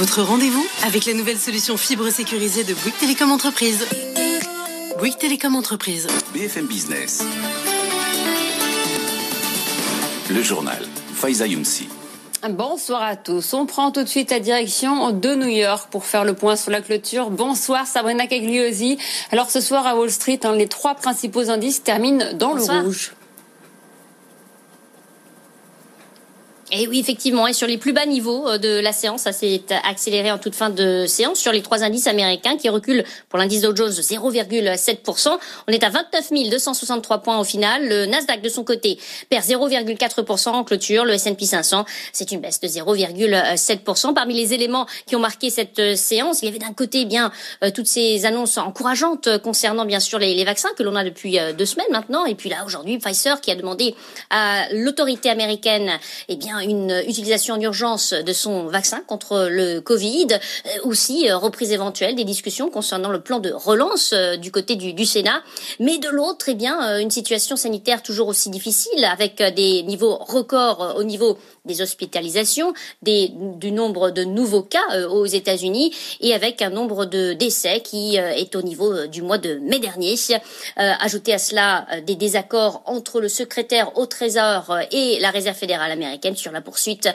Votre rendez-vous avec la nouvelle solution fibre sécurisée de Bouygues Télécom Entreprise. Bouygues Télécom Entreprise. BFM Business. Le journal. Faiza Younsi. Bonsoir à tous. On prend tout de suite la direction de New York pour faire le point sur la clôture. Bonsoir Sabrina Cagliosi. Alors ce soir à Wall Street, hein, les trois principaux indices terminent dans Bonsoir. le rouge. Et oui, effectivement, et sur les plus bas niveaux euh, de la séance, ça s'est accéléré en toute fin de séance sur les trois indices américains qui reculent pour l'indice Dow Jones de 0,7%. On est à 29 263 points au final. Le Nasdaq de son côté perd 0,4% en clôture. Le S&P 500, c'est une baisse de 0,7%. Parmi les éléments qui ont marqué cette euh, séance, il y avait d'un côté eh bien euh, toutes ces annonces encourageantes concernant bien sûr les, les vaccins que l'on a depuis deux semaines maintenant. Et puis là aujourd'hui, Pfizer qui a demandé à l'autorité américaine eh bien une utilisation en urgence de son vaccin contre le Covid, euh, aussi euh, reprise éventuelle des discussions concernant le plan de relance euh, du côté du, Sénat, mais de l'autre, eh bien une situation sanitaire toujours aussi difficile avec des niveaux records au niveau des hospitalisations, du nombre de nouveaux cas euh, aux États-Unis et avec un nombre de décès qui euh, est au niveau euh, du mois de mai dernier. Ajouter à cela des désaccords entre le secrétaire au Trésor et la Réserve fédérale américaine sur la poursuite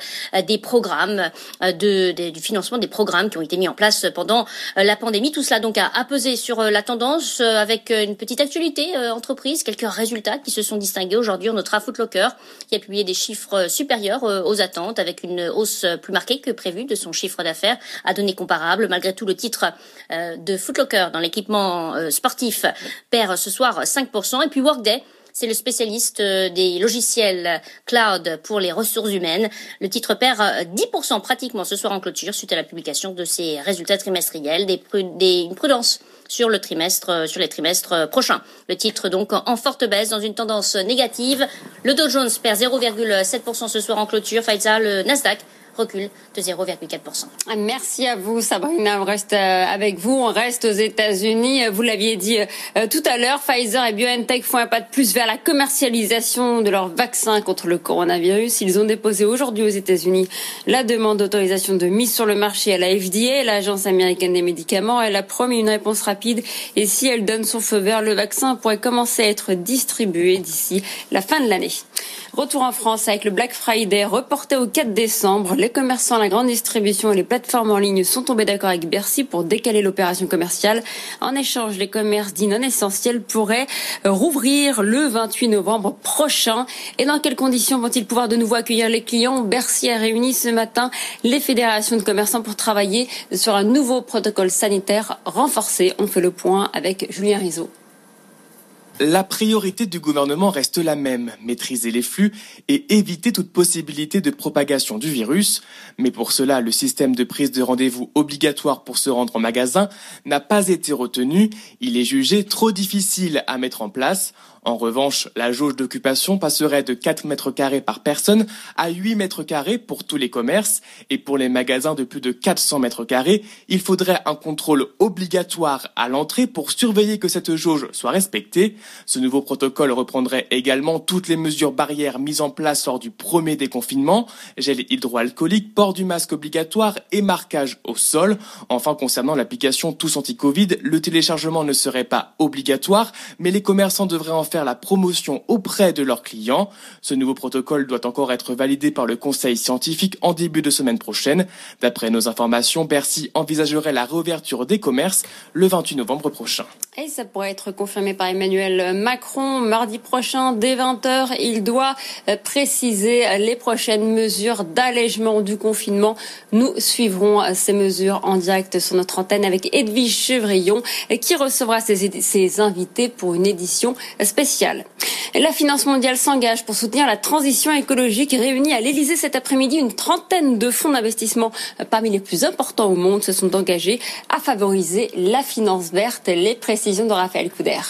des programmes de, du financement des programmes qui ont été mis en place pendant la pandémie. Tout cela donc a, a pesé sur la tendance avec une petite actualité entreprise, quelques résultats qui se sont distingués aujourd'hui. On notera Footlocker qui a publié des chiffres supérieurs aux attentes avec une hausse plus marquée que prévue de son chiffre d'affaires à données comparables. Malgré tout, le titre euh, de Footlocker dans l'équipement euh, sportif perd ce soir 5%. Et puis Workday c'est le spécialiste euh, des logiciels cloud pour les ressources humaines. Le titre perd euh, 10% pratiquement ce soir en clôture suite à la publication de ses résultats trimestriels, des- une prudence sur le trimestre, euh, sur les trimestres euh, prochains. Le titre donc en- forte baisse dans une tendance négative. Le Dow Jones perd 0,7% ce soir en clôture. Pfizer, le Nasdaq recule de 0,4%. Merci à vous, Sabrina. On reste euh, avec vous. On reste aux États-Unis. Vous l'aviez dit euh, tout à l'heure, Pfizer et BioNTech font un pas de plus vers la commercialisation de leur vaccin contre le coronavirus. Ils ont déposé aujourd'hui aux États-Unis la demande d'autorisation de mise sur le marché à la FDA, l'Agence américaine des médicaments. Elle a promis une réponse rapide et si elle donne son feu vert, le vaccin pourrait commencer à être distribué d'ici la fin de l'année. Retour en France avec le Black Friday reporté au 4 décembre. Les commerçants, la grande distribution et les plateformes en ligne sont tombés d'accord avec Bercy pour décaler l'opération commerciale. En échange, les commerces dits non essentiels pourraient rouvrir le 28 novembre prochain. Et dans quelles conditions vont-ils pouvoir de nouveau accueillir les clients? Bercy a réuni ce matin les fédérations de commerçants pour travailler sur un nouveau protocole sanitaire renforcé. On fait le point avec Julien Rizzo. La priorité du gouvernement reste la même, maîtriser les flux et éviter toute possibilité de propagation du virus. Mais pour cela, le système de prise de rendez-vous obligatoire pour se rendre en magasin n'a pas été retenu. Il est jugé trop difficile à mettre en place. En revanche, la jauge d'occupation passerait de 4 mètres carrés par personne à 8 mètres carrés pour tous les commerces. Et pour les magasins de plus de 400 mètres carrés, il faudrait un contrôle obligatoire à l'entrée pour surveiller que cette jauge soit respectée. Ce nouveau protocole reprendrait également toutes les mesures barrières mises en place lors du premier déconfinement, gel hydroalcoolique, port du masque obligatoire et marquage au sol. Enfin, concernant l'application Tous Anti-Covid, le téléchargement ne serait pas obligatoire, mais les commerçants devraient en faire la promotion auprès de leurs clients. Ce nouveau protocole doit encore être validé par le conseil scientifique en début de semaine prochaine. D'après nos informations, Bercy envisagerait la réouverture des commerces le 28 novembre prochain. Et ça pourrait être confirmé par Emmanuel Macron mardi prochain dès 20h. Il doit euh, préciser les prochaines mesures d'allègement du confinement. Nous suivrons euh, ces mesures en direct sur notre antenne avec Edwige Chevrillon euh, qui recevra ses, invités pour une édition spéciale. La finance mondiale s'engage pour soutenir la transition écologique réunie à l'Elysée cet après-midi. Une trentaine de fonds d'investissement parmi les plus importants au monde se sont engagés à favoriser la finance verte. Les de Raphaël Couder.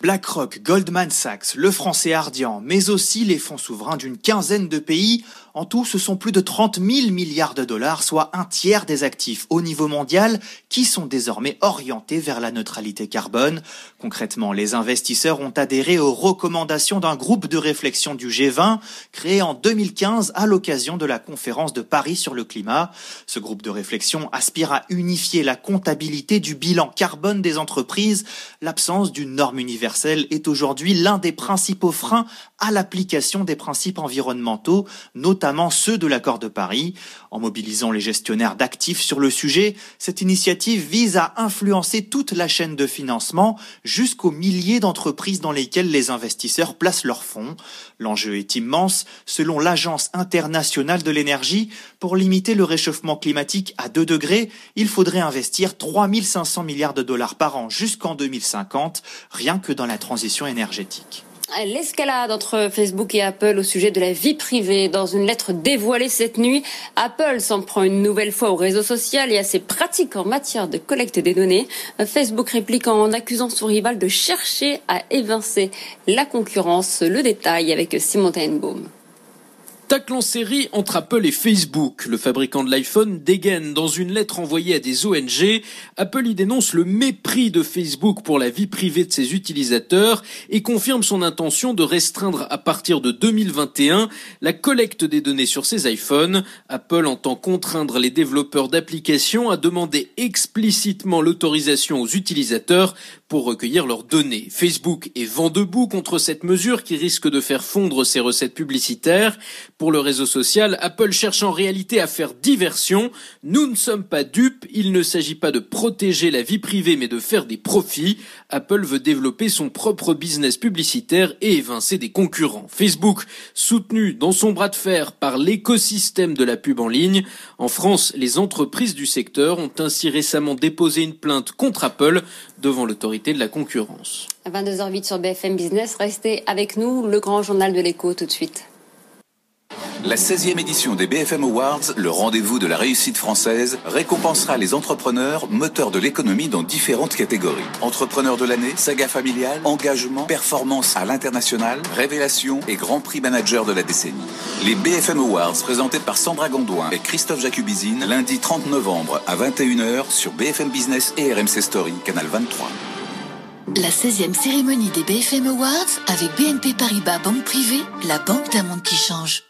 BlackRock, Goldman Sachs, le français Ardian, mais aussi les fonds souverains d'une quinzaine de pays en tout, ce sont plus de 30 000 milliards de dollars, soit un tiers des actifs au niveau mondial, qui sont désormais orientés vers la neutralité carbone. Concrètement, les investisseurs ont adhéré aux recommandations d'un groupe de réflexion du G20, créé en 2015 à l'occasion de la conférence de Paris sur le climat. Ce groupe de réflexion aspire à unifier la comptabilité du bilan carbone des entreprises. L'absence d'une norme universelle est aujourd'hui l'un des principaux freins à l'application des principes environnementaux, notamment ceux de l'accord de Paris. En mobilisant les gestionnaires d'actifs sur le sujet, cette initiative vise à influencer toute la chaîne de financement jusqu'aux milliers d'entreprises dans lesquelles les investisseurs placent leurs fonds. L'enjeu est immense. Selon l'Agence internationale de l'énergie, pour limiter le réchauffement climatique à 2 degrés, il faudrait investir 3500 milliards de dollars par an jusqu'en 2050, rien que dans la transition énergétique. L'escalade entre Facebook et Apple au sujet de la vie privée. Dans une lettre dévoilée cette nuit, Apple s'en prend une nouvelle fois au réseau social et à ses pratiques en matière de collecte des données. Facebook réplique en accusant son rival de chercher à évincer la concurrence. Le détail avec Simon Tenbaum. Tacle en série entre Apple et Facebook. Le fabricant de l'iPhone dégaine dans une lettre envoyée à des ONG. Apple y dénonce le mépris de Facebook pour la vie privée de ses utilisateurs et confirme son intention de restreindre à partir de 2021 la collecte des données sur ses iPhones. Apple entend contraindre les développeurs d'applications à demander explicitement l'autorisation aux utilisateurs pour recueillir leurs données. Facebook est vent debout contre cette mesure qui risque de faire fondre ses recettes publicitaires. Pour le réseau social, Apple cherche en réalité à faire diversion. Nous ne sommes pas dupes, il ne s'agit pas de protéger la vie privée mais de faire des profits. Apple veut développer son propre business publicitaire et évincer des concurrents. Facebook, soutenu dans son bras de fer par l'écosystème de la pub en ligne. En France, les entreprises du secteur ont ainsi récemment déposé une plainte contre Apple devant l'autorité de la concurrence. À 22h08 sur BFM Business, restez avec nous, le grand journal de l'écho tout de suite. La 16e édition des BFM Awards, le rendez-vous de la réussite française, récompensera les entrepreneurs moteurs de l'économie dans différentes catégories. Entrepreneurs de l'année, saga familiale, engagement, performance à l'international, révélation et grand prix manager de la décennie. Les BFM Awards présentés par Sandra Gondouin et Christophe Jacubizine lundi 30 novembre à 21h sur BFM Business et RMC Story, canal 23. La 16e cérémonie des BFM Awards avec BNP Paribas Banque Privée, la banque d'un monde qui change.